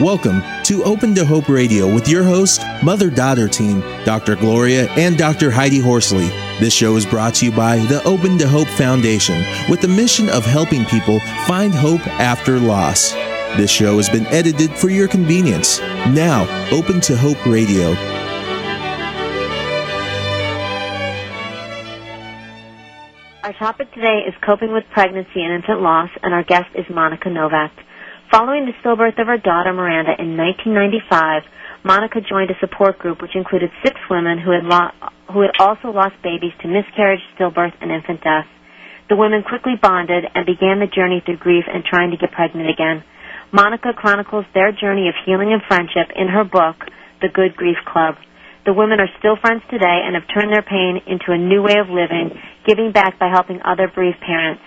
Welcome to Open to Hope Radio with your host, mother daughter team, Dr. Gloria and Dr. Heidi Horsley. This show is brought to you by the Open to Hope Foundation with the mission of helping people find hope after loss. This show has been edited for your convenience. Now, Open to Hope Radio. Our topic today is coping with pregnancy and infant loss, and our guest is Monica Novak. Following the stillbirth of her daughter Miranda in 1995, Monica joined a support group which included six women who had, lo- who had also lost babies to miscarriage, stillbirth, and infant death. The women quickly bonded and began the journey through grief and trying to get pregnant again. Monica chronicles their journey of healing and friendship in her book, The Good Grief Club. The women are still friends today and have turned their pain into a new way of living, giving back by helping other bereaved parents.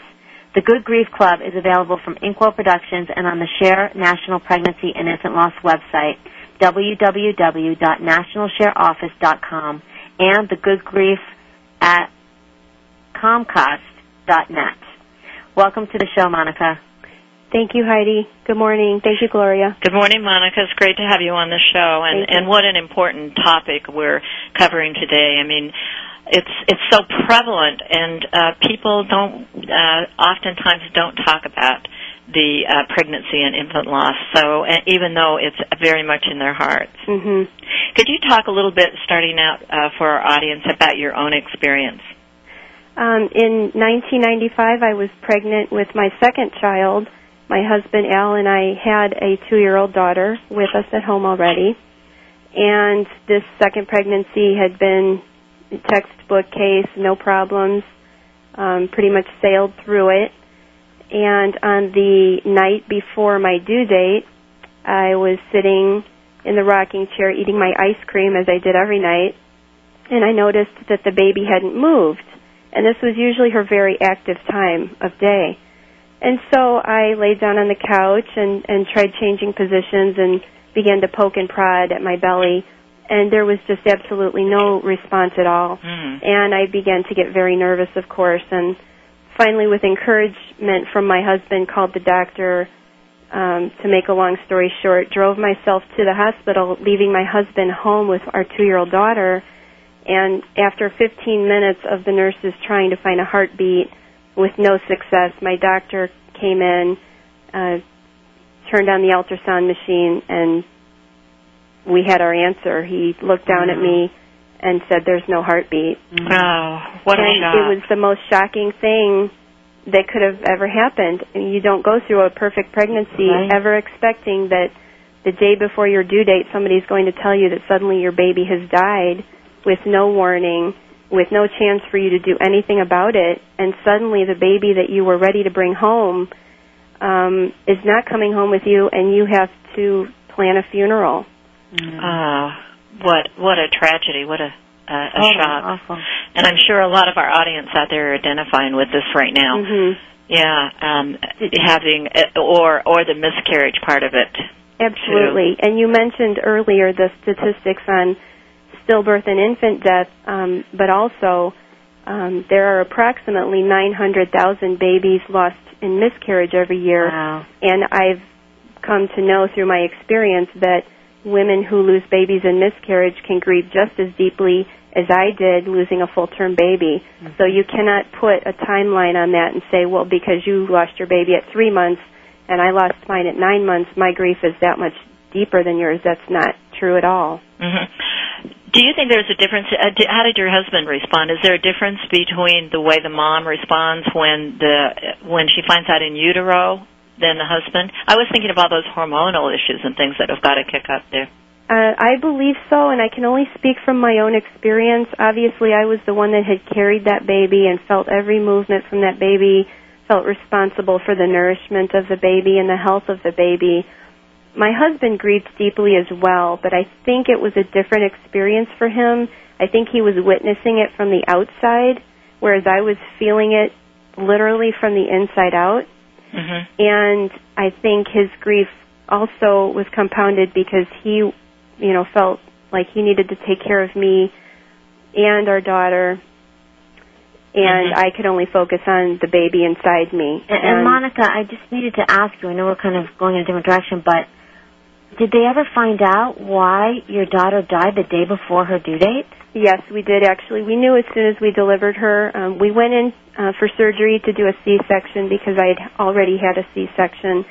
The Good Grief Club is available from Inkwell Productions and on the Share National Pregnancy and Infant Loss website, www.nationalshareoffice.com, and the Good Grief at Comcast.net. Welcome to the show, Monica. Thank you, Heidi. Good morning. Thank you, Gloria. Good morning, Monica. It's great to have you on the show, and and what an important topic we're covering today. I mean, it's it's so prevalent, and uh, people don't uh, oftentimes don't talk about the uh, pregnancy and infant loss. So uh, even though it's very much in their hearts, hmm could you talk a little bit, starting out uh, for our audience, about your own experience? Um, in 1995, I was pregnant with my second child. My husband Al and I had a two-year-old daughter with us at home already, and this second pregnancy had been textbook case, no problems. Um, pretty much sailed through it. And on the night before my due date, I was sitting in the rocking chair eating my ice cream as I did every night, and I noticed that the baby hadn't moved. And this was usually her very active time of day. And so I laid down on the couch and, and tried changing positions and began to poke and prod at my belly. And there was just absolutely no response at all. Mm. And I began to get very nervous, of course. And finally, with encouragement from my husband, called the doctor. Um, to make a long story short, drove myself to the hospital, leaving my husband home with our two-year-old daughter. And after 15 minutes of the nurses trying to find a heartbeat with no success, my doctor came in, uh, turned on the ultrasound machine, and we had our answer. He looked down at me and said, "There's no heartbeat." Oh, what a and shock! it was the most shocking thing that could have ever happened. And you don't go through a perfect pregnancy Right. ever expecting that the day before your due date somebody's going to tell you that suddenly your baby has died with no warning, with no chance for you to do anything about it, and suddenly the baby that you were ready to bring home um, is not coming home with you, and you have to plan a funeral. Oh, what what a tragedy! What a a, a Oh, shock! awful. And I'm sure a lot of our audience out there are identifying with this right now. hmm Yeah, um, having or or the miscarriage part of it. Absolutely. And you mentioned earlier the statistics on stillbirth and infant death, um, but also um, there are approximately 900,000 babies lost in miscarriage every year. Wow. And I've come to know through my experience that women who lose babies in miscarriage can grieve just as deeply as I did losing a full term baby. So you cannot put a timeline on that and say, well, because you lost your baby at three months and I lost mine at nine months, my grief is that much deeper than yours. That's not true at all. hmm Do you think there's a difference? Uh, how did your husband respond? Is there a difference between the way the mom responds when the when she finds out in utero than the husband? I was thinking about those hormonal issues and things that have got to kick up there. Uh, I believe so, and I can only speak from my own experience. Obviously, I was the one that had carried that baby and felt every movement from that baby, felt responsible for the nourishment of the baby and the health of the baby. My husband grieved deeply as well, but I think it was a different experience for him. I think he was witnessing it from the outside, whereas I was feeling it literally from the inside out. Hmm and I think his grief also was compounded because he, you know, felt like he needed to take care of me and our daughter, and Mhm. I could only focus on the baby inside me. And, and Monica, I just needed to ask you. I know we're kind of going in a different direction, but Did they ever find out why your daughter died the day before her due date? Yes, we did actually. We knew as soon as we delivered her. Um, we went in uh, for surgery to do a C-section because I had already had a C-section.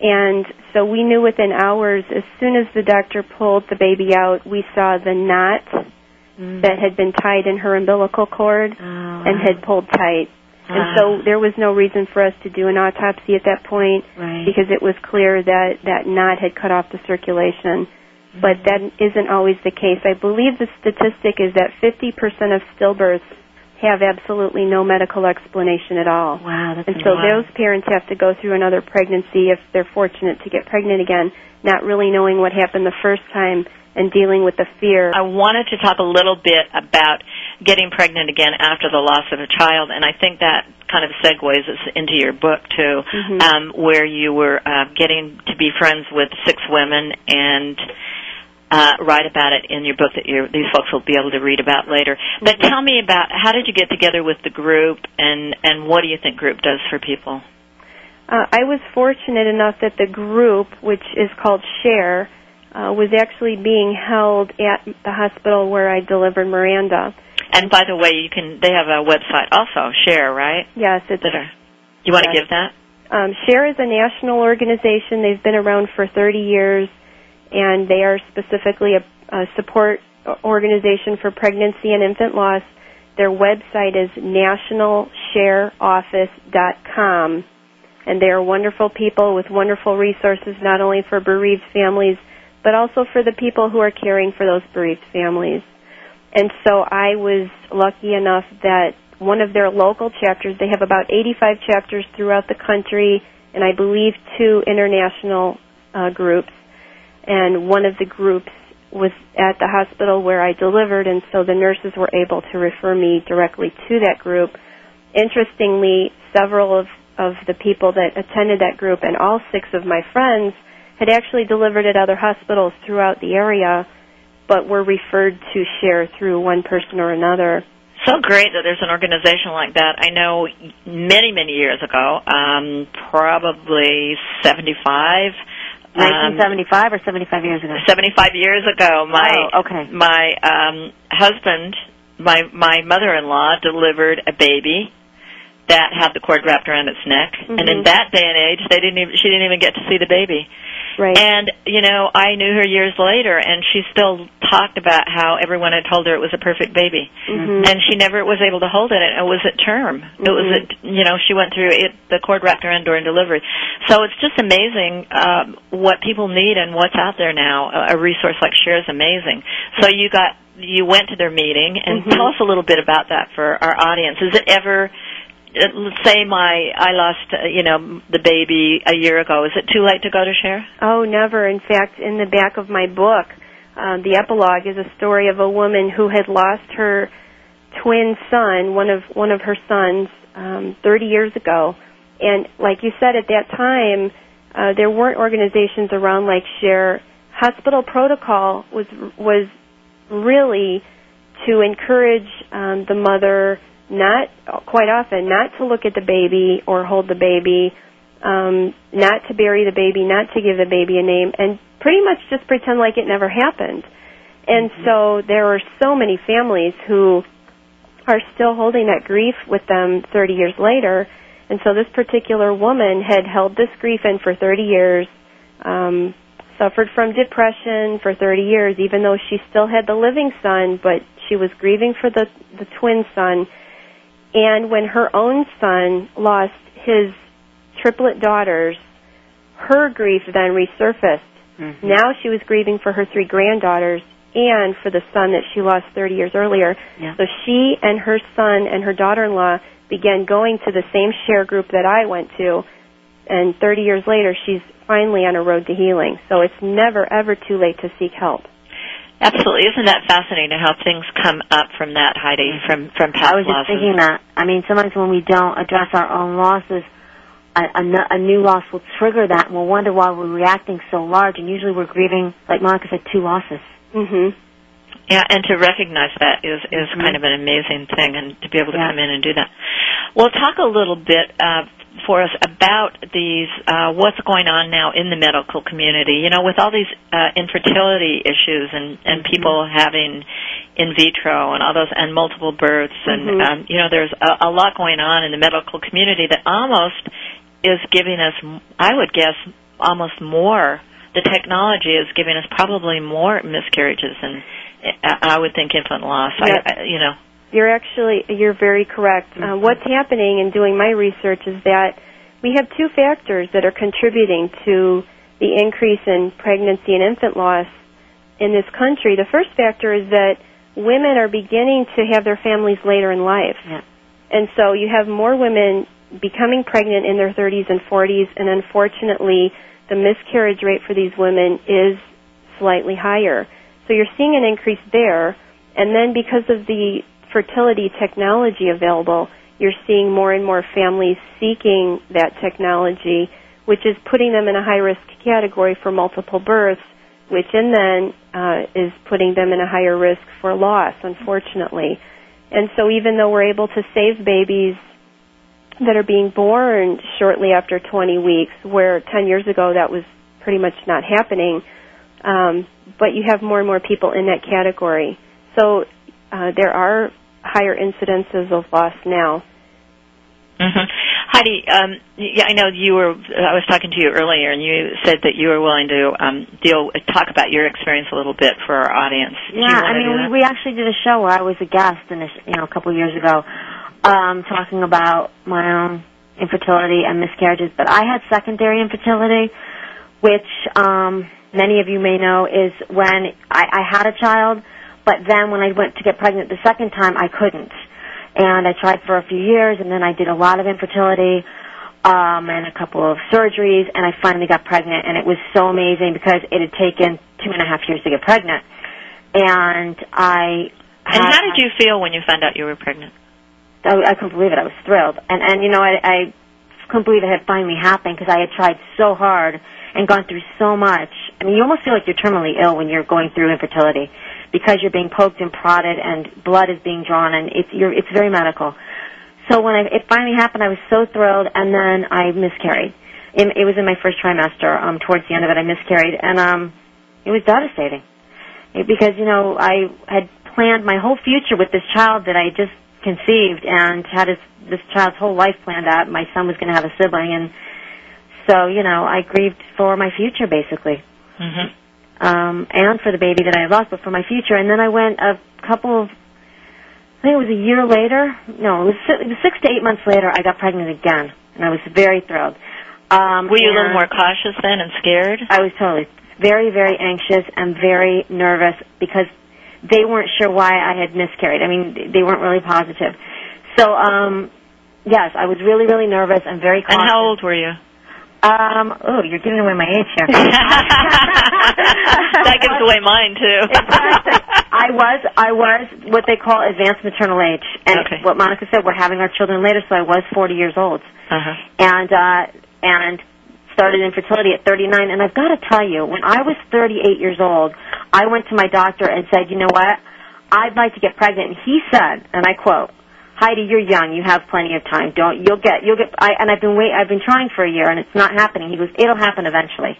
And so we knew within hours, as soon as the doctor pulled the baby out, we saw the knot mm. that had been tied in her umbilical cord oh, and had pulled tight. And so there was no reason for us to do an autopsy at that point right. because it was clear that that knot had cut off the circulation. Mm-hmm. But that isn't always the case. I believe the statistic is that 50% of stillbirths have absolutely no medical explanation at all. Wow, that's and so wow. those parents have to go through another pregnancy if they're fortunate to get pregnant again, not really knowing what happened the first time and dealing with the fear. I wanted to talk a little bit about getting pregnant again after the loss of a child, and I think that kind of segues us into your book too, Mhm. um, where you were uh, getting to be friends with six women and uh, write about it in your book that these folks will be able to read about later. But Mhm. tell me about how did you get together with the group, and and what do you think group does for people? Uh, I was fortunate enough that the group, which is called Share, uh, was actually being held at the hospital where I delivered Miranda. And by the way, you can they have a website also, Share, right? Yes, it's That are, you want to give that? Um, Share is a national organization. They've been around for 30 years, and they are specifically a, a support organization for pregnancy and infant loss. Their website is nationalshareoffice.com, and they are wonderful people with wonderful resources not only for bereaved families, but also for the people who are caring for those bereaved families. And so I was lucky enough that one of their local chapters, they have about 85 chapters throughout the country, and I believe two international uh, groups. And one of the groups was at the hospital where I delivered, and so the nurses were able to refer me directly to that group. Interestingly, several of, of the people that attended that group and all six of my friends had actually delivered at other hospitals throughout the area, but were referred to share through one person or another. So great that there's an organization like that. I know many, many years ago, um, probably 75. um, 1975 or 75 years ago? 75 years ago, my Oh, okay. my um, husband, my my mother-in-law delivered a baby that had the cord wrapped around its neck, and in Mhm. that day and age, they didn't even she didn't even get to see the baby. Right. And you know, I knew her years later, and she still talked about how everyone had told her it was a perfect baby, Mhm. and she never was able to hold it. And it was at term. It was Mhm. at you know she went through it the cord wrapped around during delivery. So it's just amazing um, what people need and what's out there now. A, a resource like Share is amazing. So you got you went to their meeting, and Mhm. tell us a little bit about that for our audience. Is it ever say my I lost uh, you know the baby a year ago. Is it too late to go to share? Oh, never. In fact, in the back of my book, um, the epilogue is a story of a woman who had lost her twin son, one of one of her sons, um, 30 years ago. And like you said, at that time, uh, there weren't organizations around like Share. Hospital protocol was was really to encourage um, the mother not quite often not to look at the baby or hold the baby um, not to bury the baby, not to give the baby a name, and pretty much just pretend like it never happened. And so there are so many families who are still holding that grief with them 30 years later. And so this particular woman had held this grief in for 30 years, um, suffered from depression for 30 years, even though she still had the living son, but she was grieving for the, the twin son. And when her own son lost his triplet daughters, her grief then resurfaced. Mhm. Now she was grieving for her three granddaughters and for the son that she lost 30 years earlier. Yeah. So she and her son and her daughter-in-law began going to the same share group that I went to, and 30 years later, she's finally on a road to healing. So it's never ever too late to seek help. Absolutely, isn't that fascinating how things come up from that, Heidi, from from past I was just losses? thinking that. I mean, sometimes when we don't address our own losses, a a new loss will trigger that, and we'll wonder why we're reacting so large. And usually, we're grieving, like Monica said, two losses. Mhm. Yeah, and to recognize that is is Mhm. kind of an amazing thing, and to be able to Yeah. come in and do that. Well, talk a little bit uh, for us about these uh, what's going on now in the medical community. You know, with all these uh, infertility issues and and Mm-hmm. people having in vitro and all those and multiple births and Mhm. um, you know, there's a, a lot going on in the medical community that almost is giving us, I would guess, almost more. The technology is giving us probably more miscarriages and I I would think infant loss. Yeah. I, I, you know. You're actually you're very correct. Uh, what's happening in doing my research is that we have two factors that are contributing to the increase in pregnancy and infant loss in this country. The first factor is that women are beginning to have their families later in life. Yeah. And so you have more women becoming pregnant in their 30s and 40s and unfortunately the miscarriage rate for these women is slightly higher. So you're seeing an increase there and then because of the fertility technology available, you're seeing more and more families seeking that technology, which is putting them in a high risk category for multiple births, which in then uh, is putting them in a higher risk for loss, unfortunately. And so even though we're able to save babies that are being born shortly after 20 weeks, where 10 years ago that was pretty much not happening, um, but you have more and more people in that category. So uh, there are higher incidences of loss now. hmm Heidi, um, yeah, I know you were. I was talking to you earlier, and you said that you were willing to um, deal, talk about your experience a little bit for our audience. Do Yeah, I mean, we, we actually did a show where I was a guest, in a, you know, a couple of years ago, um, talking about my own infertility and miscarriages. But I had secondary infertility, which um, many of you may know is when I, I had a child, but then when I went to get pregnant the second time, I couldn't. And I tried for a few years, and then I did a lot of infertility um, and a couple of surgeries, and I finally got pregnant, and it was so amazing because it had taken two and a half years to get pregnant. And I And how did you feel when you found out you were pregnant? I, I couldn't believe it. I was thrilled, and and you know I, I couldn't believe it had finally happened because I had tried so hard and gone through so much. I mean, you almost feel like you're terminally ill when you're going through infertility because you're being poked and prodded and blood is being drawn, and it's you're it's very medical. So when I, it finally happened, I was so thrilled, and then I miscarried. It, it was in my first trimester. Um, towards the end of it, I miscarried, and um, it was devastating It- because you know I had planned my whole future with this child that I just conceived and had his, this child's whole life planned out. My son was going to have a sibling, and so you know I grieved for my future basically, hmm um, and for the baby that I had lost, but for my future. And then I went a couple of, I think it was a year later. No, it was, si- it was six to eight months later. I got pregnant again, and I was very thrilled. Um, Were you a little more cautious then and scared? I was totally very, very anxious and very nervous because they weren't sure why I had miscarried. I mean, they weren't really positive. So, um, yes, I was really, really nervous and very cautious. And how old were you? Um, oh, you're giving away my age here. that gives away mine too. exactly. I was, I was what they call advanced maternal age, and Okay. what Monica said, we're having our children later, so I was 40 years old, Uh-huh. and uh, and started infertility at 39. And I've got to tell you, when I was 38 years old, I went to my doctor and said, you know what, I'd like to get pregnant. And he said, and I quote. Heidi, you're young. You have plenty of time. Don't you'll get you'll get. I, and I've been wait. I've been trying for a year, and it's not happening. He goes, it'll happen eventually.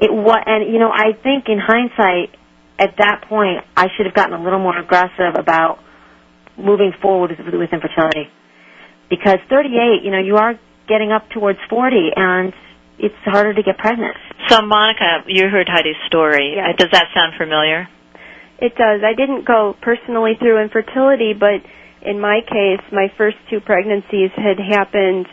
It what and you know I think in hindsight, at that point I should have gotten a little more aggressive about moving forward with, with infertility, because 38, you know, you are getting up towards 40, and it's harder to get pregnant. So, Monica, you heard Heidi's story. Yes. Uh, Does that sound familiar? It does. I didn't go personally through infertility, but in my case, my first two pregnancies had happened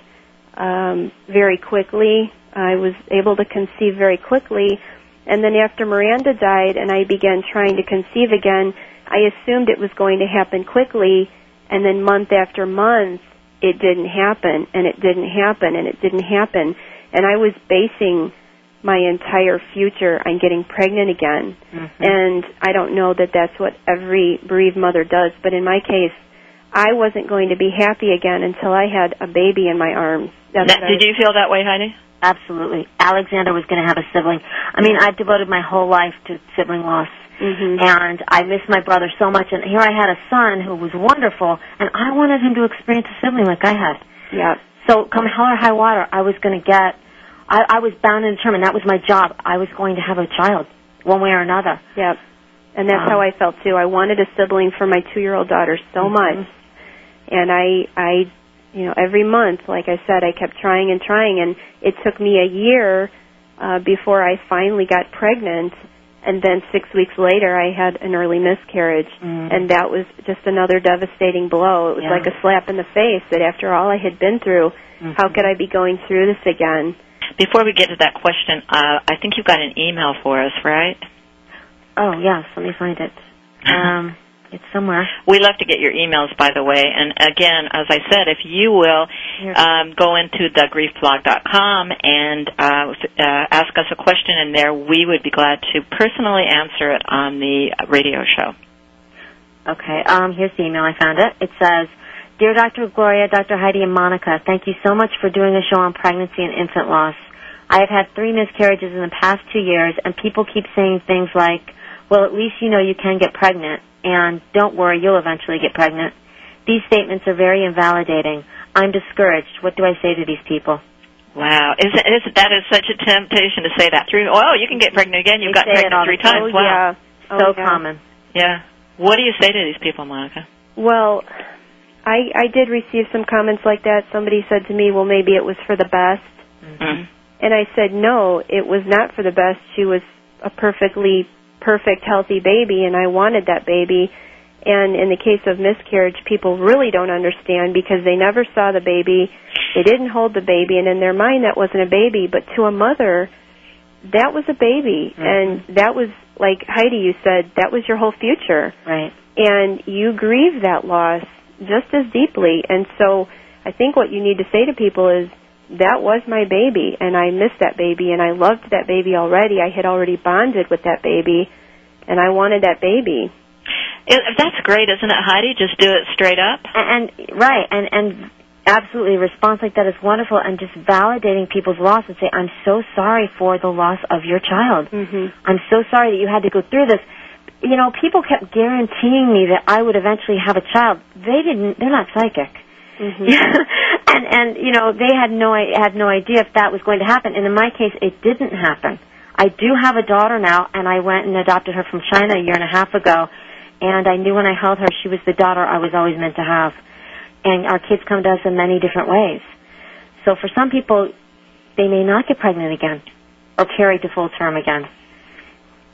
um, very quickly. I was able to conceive very quickly, and then after Miranda died and I began trying to conceive again, I assumed it was going to happen quickly, and then month after month, it didn't happen, and it didn't happen, and it didn't happen, and I was basing my entire future on getting pregnant again. And I don't know that that's what every bereaved mother does, but in my case, I wasn't going to be happy again until I had a baby in my arms. That's Now, what I did you feel that way, Heidi? Absolutely, Alexander was going to have a sibling. I mean, I've devoted my whole life to sibling loss. Mhm. and I miss my brother so much. And here I had a son who was wonderful, and I wanted him to experience a sibling like I had. Yeah. So come hell or high water, I was going to get. I, I was bound and determined. That was my job. I was going to have a child, one way or another. Yep. And that's Um, how I felt too. I wanted a sibling for my two-year-old daughter so Mhm. much, and I, I, you know, every month, like I said, I kept trying and trying, and it took me a year uh, before I finally got pregnant. And then six weeks later, I had an early miscarriage, Mm. and that was just another devastating blow. It was Yeah. like a slap in the face that after all I had been through, Mhm. how could I be going through this again? Before we get to that question, uh, I think you've got an email for us, right? Oh yes, let me find it. Um, it's somewhere. We love to get your emails, by the way. And again, as I said, if you will um, go into thegriefblog.com and uh, uh, ask us a question in there, we would be glad to personally answer it on the radio show. Okay, um, here's the email. I found it. It says, Dear Dr. Gloria, Dr. Heidi, and Monica, thank you so much for doing a show on pregnancy and infant loss. I have had three miscarriages in the past two years, and people keep saying things like, well, at least you know you can get pregnant, and don't worry, you'll eventually get pregnant. These statements are very invalidating. I'm discouraged. What do I say to these people? Wow, is, is that is such a temptation to say that three? Oh, you can get pregnant again. You've They got pregnant three times. Oh, wow. yeah. Oh, so yeah. common. Yeah. What do you say to these people, Monica? Well, I I did receive some comments like that. Somebody said to me, "Well, maybe it was for the best." Mm. And I said, "No, it was not for the best. She was a perfectly perfect healthy baby and I wanted that baby." And in the case of miscarriage, people really don't understand because they never saw the baby. They didn't hold the baby and in their mind that wasn't a baby, but to a mother that was a baby Mhm. and that was like Heidi you said that was your whole future Right. and you grieve that loss just as deeply. And so I think what you need to say to people is, that was my baby, and I missed that baby, and I loved that baby already. I had already bonded with that baby, and I wanted that baby. It, that's great, isn't it, Heidi? Just do it straight up. And, and right, and and absolutely, a response like that is wonderful, and just validating people's loss and say, "I'm so sorry for the loss of your child. hmm I'm so sorry that you had to go through this." You know, people kept guaranteeing me that I would eventually have a child. They didn't. They're not psychic. Hmm and and you know they had no i- had no idea if that was going to happen. And in my case, it didn't happen. I do have a daughter now, and I went and adopted her from China a year and a half ago. And I knew when I held her, she was the daughter I was always meant to have. And our kids come to us in many different ways. So for some people, they may not get pregnant again or carry to full term again.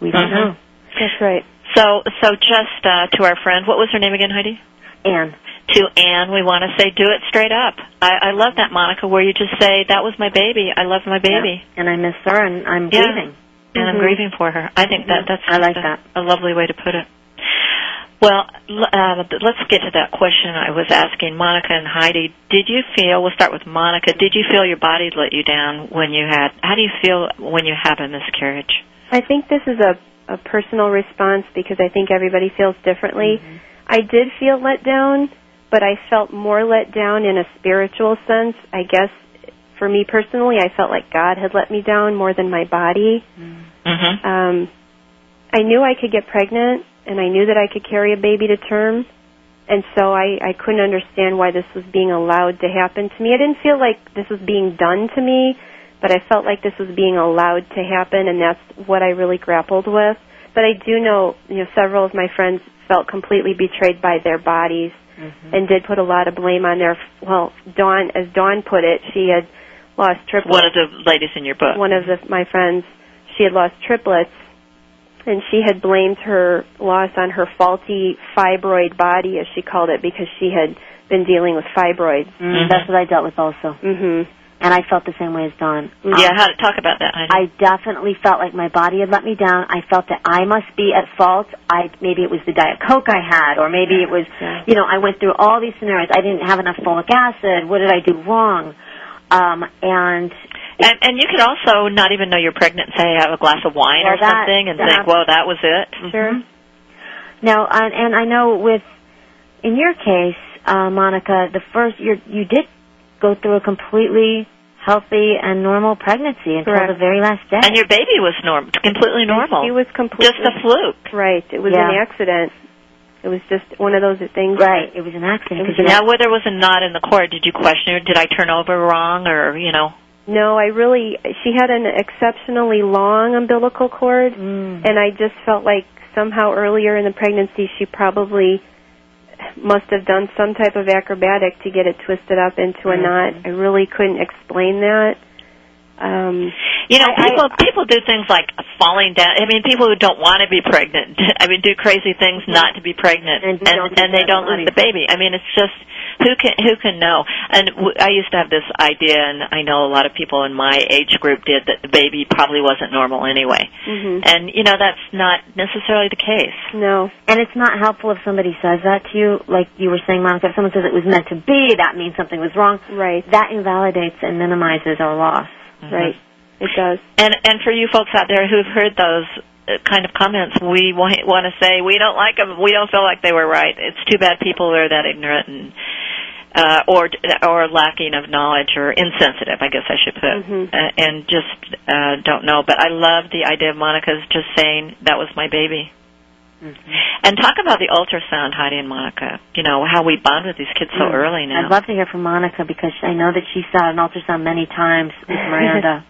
We don't Mhm. know. That's right. So, so just uh, to our friend, what was her name again, Heidi? And To Anne, we want to say, do it straight up. I, I love that, Monica, where you just say, that was my baby. I love my baby. and I miss her, and I'm Yeah. grieving. and I'm Mhm. grieving for her. I think that that's I like a, that. a lovely way to put it. Well, uh, let's get to that question I was asking Monica and Heidi. Did you feel? We'll start with Monica. Did you feel your body let you down when you had? How do you feel when you have a miscarriage? I think this is a, a personal response because I think everybody feels differently. I did feel let down, but I felt more let down in a spiritual sense. I guess for me personally, I felt like God had let me down more than my body. Mm-hmm. Um, I knew I could get pregnant, and I knew that I could carry a baby to term, and so I, I couldn't understand why this was being allowed to happen to me. I didn't feel like this was being done to me, but I felt like this was being allowed to happen, and that's what I really grappled with. But I do know, you know, several of my friends felt completely betrayed by their bodies and did put a lot of blame on their. Well, Dawn, as Dawn put it, she had lost triplets One of the ladies in your book. one of the, my friends, she had lost triplets, and she had blamed her loss on her faulty fibroid body, as she called it, because she had been dealing with fibroids. Mm, Mhm. That's what I dealt with also, Mhm. And I felt the same way as Dawn. Yeah, Um, how to talk about that, Heidi? I definitely felt like my body had let me down. I felt that I must be at fault. I maybe it was the diet coke I had, or maybe it was, you know, I went through all these scenarios. I didn't have enough folic acid. What did I do wrong? Um, and And, and you could also not even know you're pregnant and say have a glass of wine Well, or that- something and that- think, well, that was it. Sure. Mhm. Now, and, and I know with in your case, uh, Monica, the first you you did go through a completely healthy and normal pregnancy until Correct. the very last day. And your baby was norm, completely normal. He was completely just a fluke. right. It was Yeah. an accident. It was just one of those things. Right. It was an accident. It was now, whether there was a knot in the cord, did you question her? Did I turn over wrong, or you know? No, I really. She had an exceptionally long umbilical cord, Mm. and I just felt like somehow earlier in the pregnancy she probably must have done some type of acrobatic to get it twisted up into a Mhm. knot. I really couldn't explain that. Um, You know, I- I- people people do things like falling down. I mean, people who don't want to be pregnant. I mean, do crazy things not to be pregnant, And and don't and, they don't lose the baby. I mean, it's just who can who can know? And w- I used to have this idea, and I know a lot of people in my age group did that the baby probably wasn't normal anyway. mhm. And you know, that's not necessarily the case. No. And it's not helpful if somebody says that to you, like you were saying, Monica. If someone says it was meant to be, that means something was wrong. Right. That invalidates and minimizes our loss. Right. It does. And and for you folks out there who've heard those uh, kind of comments, we want to say we don't like them. We don't feel like they were right. It's too bad people are that ignorant and uh, or or lacking of knowledge or insensitive, I guess I should put, Mhm. uh, and just uh, don't know. But I love the idea of Monica's just saying that was my baby. And talk about the ultrasound, Heidi and Monica. You know how we bond with these kids so Mm. early now. I'd love to hear from Monica because I know that she saw an ultrasound many times with Miranda.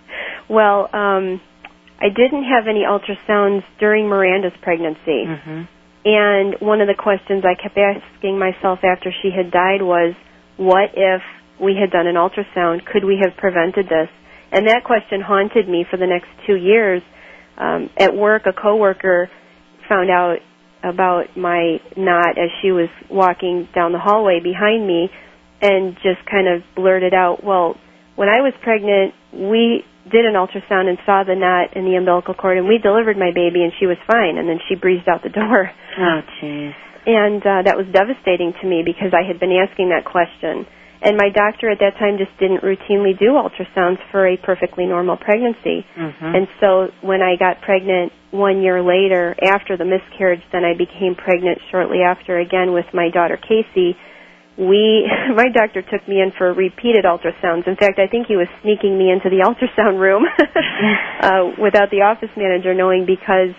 Well, um, I didn't have any ultrasounds during Miranda's pregnancy. mm-hmm. And one of the questions I kept asking myself after she had died was, what if we had done an ultrasound? Could we have prevented this? And that question haunted me for the next two years. Um, at work, a coworker found out about my knot as she was walking down the hallway behind me and just kind of blurted out, well, when I was pregnant, we did an ultrasound and saw the knot in the umbilical cord and we delivered my baby and she was fine and then she breezed out the door. Oh, jeez. And uh, that was devastating to me because I had been asking that question. And my doctor at that time just didn't routinely do ultrasounds for a perfectly normal pregnancy. Mm-hmm. And so when I got pregnant one year later after the miscarriage, then I became pregnant shortly after again with my daughter Casey. We, my doctor took me in for repeated ultrasounds. In fact, I think he was sneaking me into the ultrasound room uh, without the office manager knowing because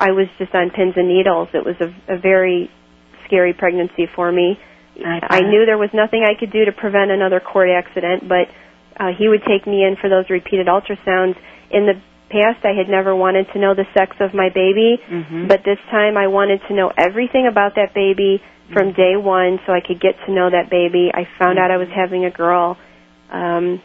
I was just on pins and needles. It was a, a very scary pregnancy for me. I I knew there was nothing I could do to prevent another cord accident, but uh, he would take me in for those repeated ultrasounds. In the past, I had never wanted to know the sex of my baby, Mhm. but this time I wanted to know everything about that baby from day one so I could get to know that baby. I found out I was having a girl. Um,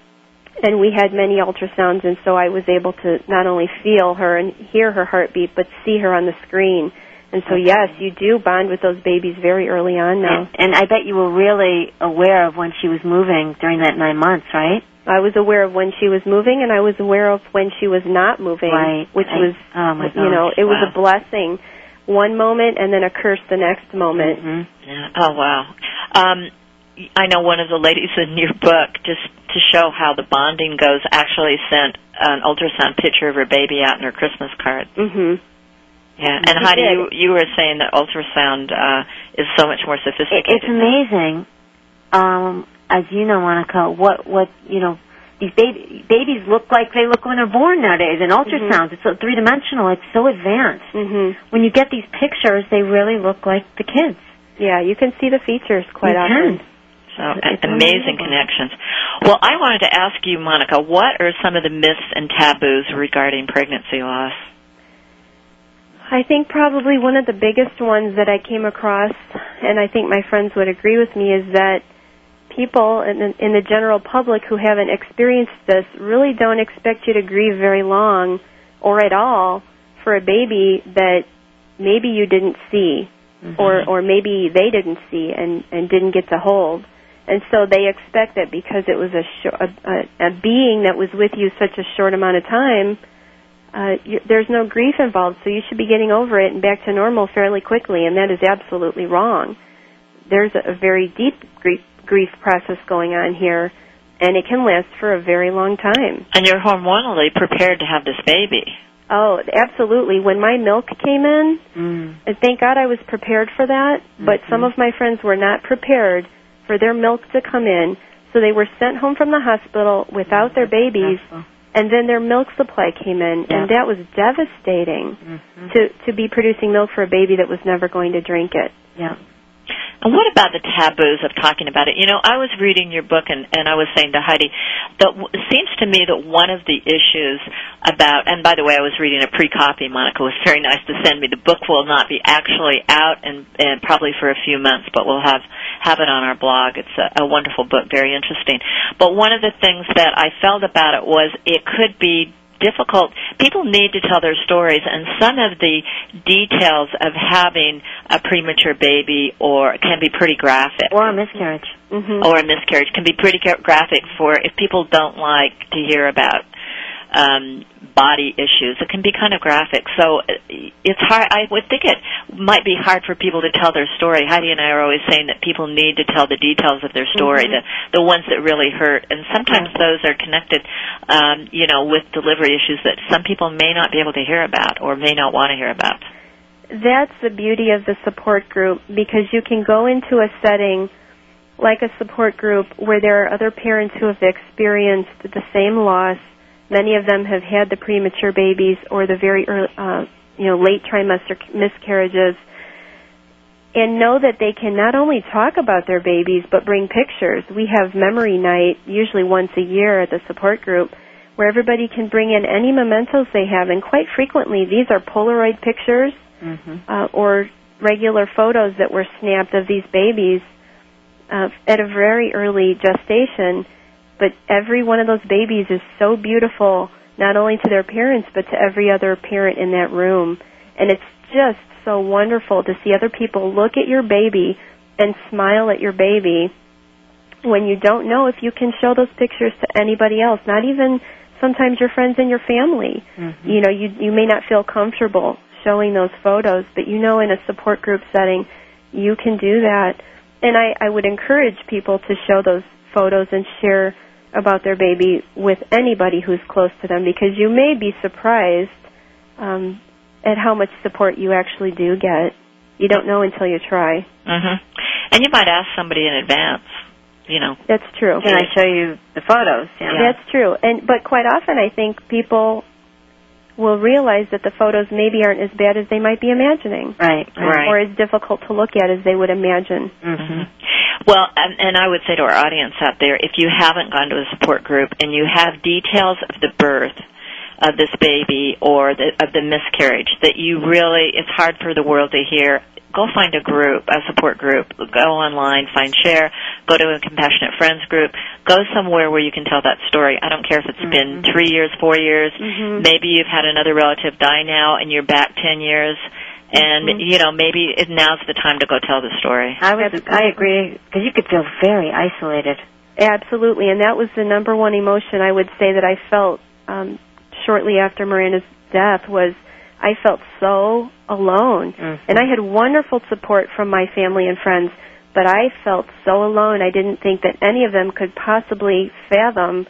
and we had many ultrasounds, and so I was able to not only feel her and hear her heartbeat, but see her on the screen. And so, yes, you do bond with those babies very early on now. And, and I bet you were really aware of when she was moving during that nine months, right? I was aware of when she was moving, and I was aware of when she was not moving, Right. which I- was, oh my you know, gosh, it was wow. a blessing. One moment, and then a curse the next moment. Mhm. Yeah. Oh wow. Um, I know one of the ladies in your book, just to show how the bonding goes, actually sent an ultrasound picture of her baby out in her Christmas card. hmm Yeah. And Heidi, did. you, you were saying that ultrasound uh, is so much more sophisticated. it's amazing, um, as you know, Monica, what what you know. These baby, babies look like they look when they're born nowadays. In ultrasounds, it's so three dimensional. It's so advanced. hmm When you get these pictures, they really look like the kids. Yeah, you can see the features quite You often. can. So It's amazing connections. Well, I wanted to ask you, Monica, what are some of the myths and taboos regarding pregnancy loss? I think probably one of the biggest ones that I came across, and I think my friends would agree with me, is that people in the, in the general public who haven't experienced this really don't expect you to grieve very long or at all for a baby that maybe you didn't see mm-hmm. or or maybe they didn't see and and didn't get to hold. And so they expect that because it was a, shor- a, a a being that was with you such a short amount of time uh, you, there's no grief involved, so you should be getting over it and back to normal fairly quickly, and that is absolutely wrong. There's a, a very deep grief, grief process going on here, and it can last for a very long time. And you're hormonally prepared to have this baby. Oh, absolutely. When my milk came in, Mm. and thank God I was prepared for that, but some of my friends were not prepared for their milk to come in, so they were sent home from the hospital without their babies, and then their milk supply came in, and that was devastating. Mhm. to to be producing milk for a baby that was never going to drink it. Yeah. And what about the taboos of talking about it? You know, I was reading your book and, and I was saying to Heidi that w- it seems to me that one of the issues about, and by the way, I was reading a pre-copy. Monica was very nice to send me. The book will not be actually out and, and probably for a few months, but we'll have have it on our blog. It's a, a wonderful book, very interesting. But one of the things that I felt about it was it could be difficult. People need to tell their stories, and some of the details of having a premature baby or can be pretty graphic. Or a miscarriage. Mm-hmm. Or a miscarriage can be pretty graphic for if people don't like to hear about um, body issues. It can be kind of graphic. So uh, it's hard. I would think it might be hard for people to tell their story. Heidi and I are always saying that people need to tell the details of their story, Mhm. the the ones that really hurt, and sometimes those are connected, um, you know, with delivery issues that some people may not be able to hear about or may not want to hear about. That's the beauty of the support group because you can go into a setting like a support group where there are other parents who have experienced the same loss. Many of them have had the premature babies or the very early, uh, you know, late trimester miscarriages, and know that they can not only talk about their babies but bring pictures. We have memory night usually once a year at the support group where everybody can bring in any mementos they have, and quite frequently these are Polaroid pictures Mm-hmm. uh, or regular photos that were snapped of these babies uh, at a very early gestation. But every one of those babies is so beautiful, not only to their parents, but to every other parent in that room. And it's just so wonderful to see other people look at your baby and smile at your baby when you don't know if you can show those pictures to anybody else, not even sometimes your friends and your family. Mm-hmm. You know, you you may not feel comfortable showing those photos, but you know in a support group setting you can do that. And I, I would encourage people to show those photos and share about their baby with anybody who's close to them because you may be surprised um, at how much support you actually do get. You don't know until you try. hmm And you might ask somebody in advance, you know. That's true. Can I show you the photos? Yeah. That's true. And but quite often I think people will realize that the photos maybe aren't as bad as they might be imagining. Right. Right. Or as difficult to look at as they would imagine. Mm-hmm. Well, and, and I would say to our audience out there, if you haven't gone to a support group and you have details of the birth of this baby or the, of the miscarriage that you really, it's hard for the world to hear, go find a group, a support group. Go online, find share, go to a compassionate friends group, go somewhere where you can tell that story. I don't care if it's been three years, four years, Mhm. maybe you've had another relative die now and you're back ten years. And Mhm. you know maybe it, now's the time to go tell the story. I would. I agree because you could feel very isolated. Absolutely, and that was the number one emotion I would say that I felt um, shortly after Miranda's death was I felt so alone. Mhm. And I had wonderful support from my family and friends, but I felt so alone. I didn't think that any of them could possibly fathom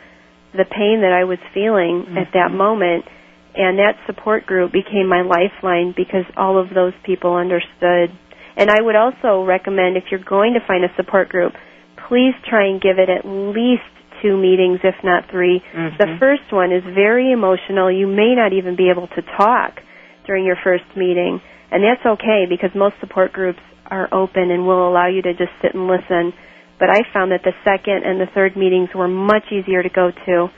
the pain that I was feeling at that moment. And that support group became my lifeline because all of those people understood. And I would also recommend if you're going to find a support group, please try and give it at least two meetings, if not 3 Mhm. The first one is very emotional. You may not even be able to talk during your first meeting. And that's okay because most support groups are open and will allow you to just sit and listen. But I found that the second and the third meetings were much easier to go to.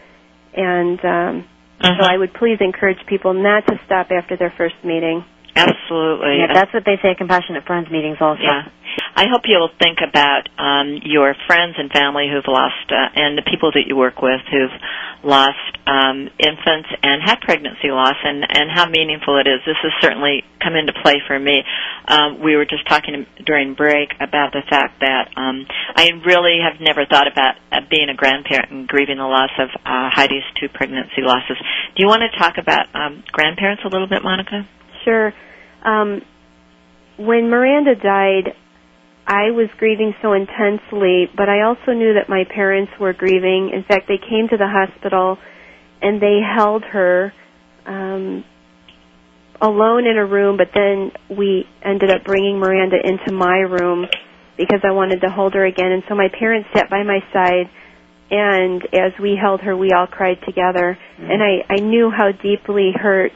And um, Mhm. so I would please encourage people not to stop after their first meeting. Absolutely. Yeah, that's what they say at Compassionate Friends meetings also. Yeah. I hope you'll think about um, your friends and family who've lost, uh, and the people that you work with who've lost um, infants and had pregnancy loss, and and how meaningful it is. This has certainly come into play for me. Um, we were just talking during break about the fact that um, I really have never thought about uh, being a grandparent and grieving the loss of uh, Heidi's two pregnancy losses. Do you want to talk about um, grandparents a little bit, Monica? Sure. Um, when Miranda died, I was grieving so intensely, but I also knew that my parents were grieving. In fact, they came to the hospital and they held her um, alone in a room, but then we ended up bringing Miranda into my room because I wanted to hold her again. And so my parents sat by my side, and as we held her, we all cried together. And I, I knew how deeply hurt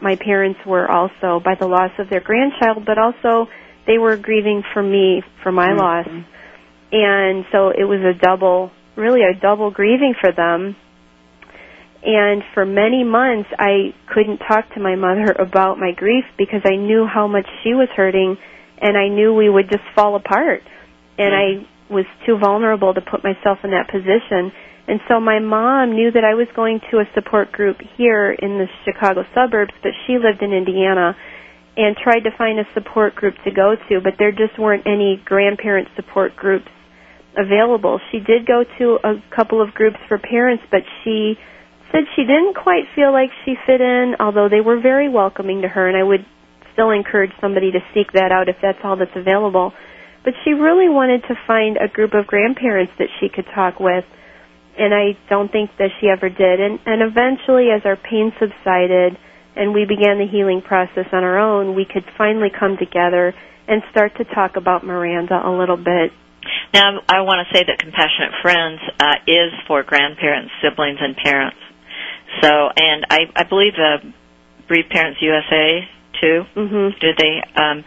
my parents were also by the loss of their grandchild, but also they were grieving for me for my Mhm. loss. And so it was a double, really a double grieving for them. And for many months, I couldn't talk to my mother about my grief because I knew how much she was hurting and I knew we would just fall apart. And I was too vulnerable to put myself in that position. And so my mom knew that I was going to a support group here in the Chicago suburbs, but she lived in Indiana and tried to find a support group to go to, but there just weren't any grandparent support groups available. She did go to a couple of groups for parents, but she said she didn't quite feel like she fit in, although they were very welcoming to her, and I would still encourage somebody to seek that out if that's all that's available. But she really wanted to find a group of grandparents that she could talk with, and I don't think that she ever did. And, and eventually, as our pain subsided and we began the healing process on our own, we could finally come together and start to talk about Miranda a little bit. Now, I want to say that Compassionate Friends uh, is for grandparents, siblings, and parents. So, and I, I believe uh, Bereaved Parents USA too. hmm Do they? Um,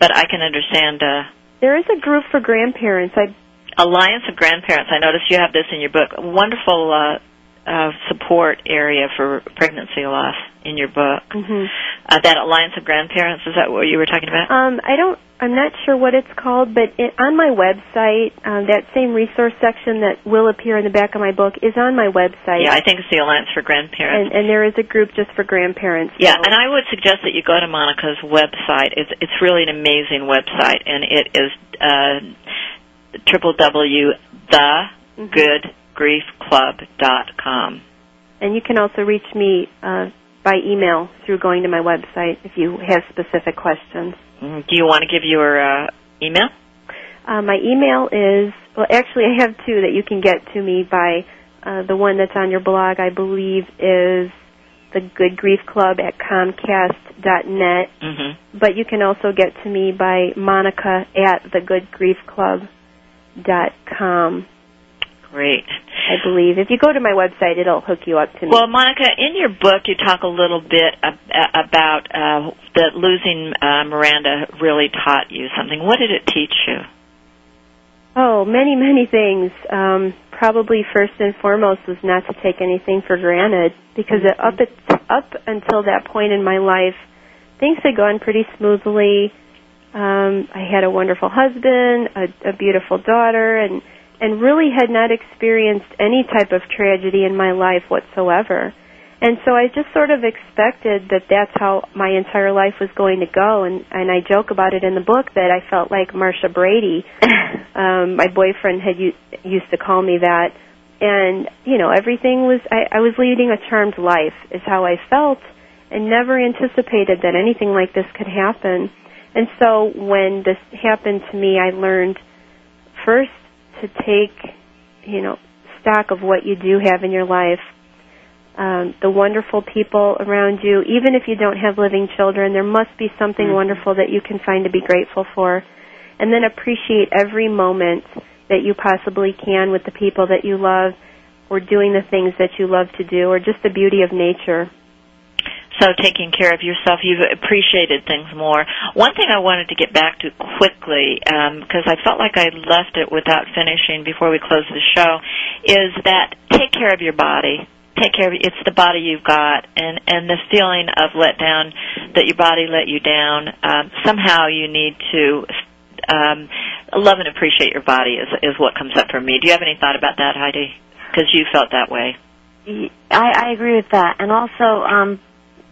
but I can understand. Uh, There is a group for grandparents. I Alliance of Grandparents. I noticed you have this in your book. Wonderful uh, uh, support area for pregnancy loss in your book. hmm Uh, that Alliance of Grandparents. Is that what you were talking about? Um, I don't. I'm not sure what it's called, but it, on my website, um, that same resource section that will appear in the back of my book is on my website. yeah, I think it's the Alliance for Grandparents. and, and there is a group just for grandparents. Yeah, so- and I would suggest that you go to Monica's website. It's it's really an amazing website, and it is uh, triple w the good grief club dot com. And you can also reach me uh, by email through going to my website if you have specific questions. Mm, Do you want to give your uh, email? Uh, my email is well, actually, I have two that you can get to me by. Uh, the one that's on your blog, I believe, is the Good Grief Club at Comcast.net. Mm-hmm. But you can also get to me by Monica at thegoodgriefclub.com. Great. I believe if you go to my website, it'll hook you up to me. Well, Monica, in your book, you talk a little bit ab- about uh, that losing uh, Miranda really taught you something. What did it teach you? Oh, many, many things. Um, probably first and foremost was not to take anything for granted because it, up at, up until that point in my life, things had gone pretty smoothly. Um, I had a wonderful husband, a, a beautiful daughter, and and really had not experienced any type of tragedy in my life whatsoever. And so I just sort of expected that that's how my entire life was going to go. And, and I joke about it in the book that I felt like Marcia Brady. um, my boyfriend had u- used to call me that. And, you know, everything was, I, I was leading a charmed life, is how I felt, and never anticipated that anything like this could happen. And so when this happened to me, I learned first to take, you know, stock of what you do have in your life, um, the wonderful people around you. Even if you don't have living children, there must be something Mhm. wonderful that you can find to be grateful for. And then appreciate every moment that you possibly can with the people that you love, or doing the things that you love to do, or just the beauty of nature. So taking care of yourself, you've appreciated things more. One thing I wanted to get back to quickly, because I felt like I left it without finishing before we close the show, is that take care of your body. Take care of it's the body you've got, and and the feeling of let down that your body let you down. Um, somehow you need to um, love and appreciate your body is is what comes up for me. Do you have any thought about that, Heidi? Because you felt that way. I, I agree with that. And also, um,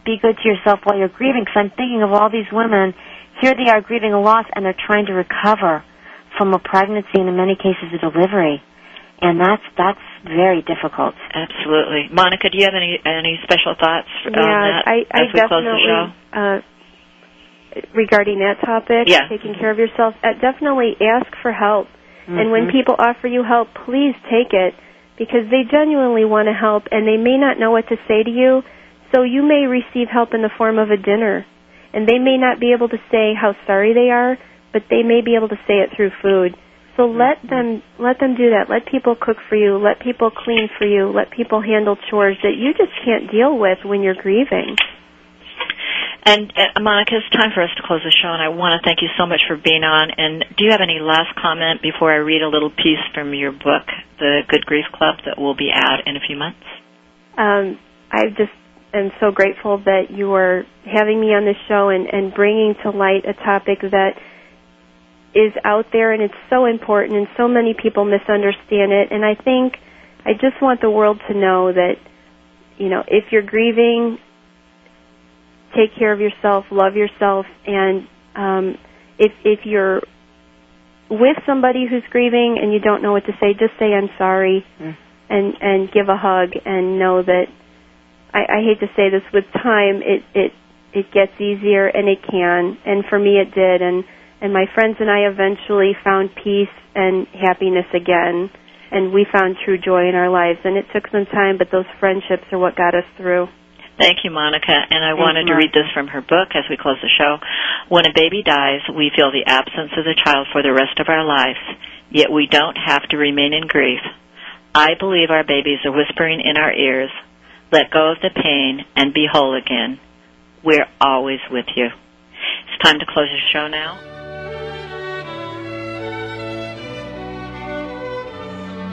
be good to yourself while you're grieving. Because I'm thinking of all these women. Here they are grieving a loss, and they're trying to recover from a pregnancy, and in many cases, a delivery. And that's that's very difficult. Absolutely, Monica. Do you have any any special thoughts on that I, I as we close the show? uh, regarding that topic, Yeah. taking care of yourself. Uh, definitely ask for help. And when Mhm. people offer you help, please take it because they genuinely want to help and they may not know what to say to you. So you may receive help in the form of a dinner. And they may not be able to say how sorry they are, but they may be able to say it through food. So let them let them do that. Let people cook for you, let people clean for you, let people handle chores that you just can't deal with when you're grieving. And uh, Monica, it's time for us to close the show, and I want to thank you so much for being on. And do you have any last comment before I read a little piece from your book, The Good Grief Club, that will be out in a few months? Um, I just am so grateful that you are having me on this show and, and bringing to light a topic that is out there and it's so important and so many people misunderstand it. And I think I just want the world to know that, you know, if you're grieving, take care of yourself, love yourself, and um, if if you're with somebody who's grieving and you don't know what to say, just say I'm sorry, mm. and and give a hug and know that. I, I hate to say this, with time it it it gets easier and it can, and for me it did, and and my friends and I eventually found peace and happiness again, and we found true joy in our lives, and it took some time, but those friendships are what got us through. Thank you, Monica. And I Thanks, wanted to read this from her book as we close the show. When a baby dies, we feel the absence of the child for the rest of our lives, yet we don't have to remain in grief. I believe our babies are whispering in our ears, let go of the pain and be whole again. We're always with you. It's time to close the show now.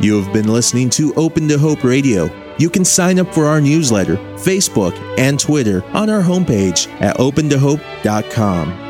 You have been listening to Open to Hope Radio. You can sign up for our newsletter, Facebook, and Twitter on our homepage at opentohope.com.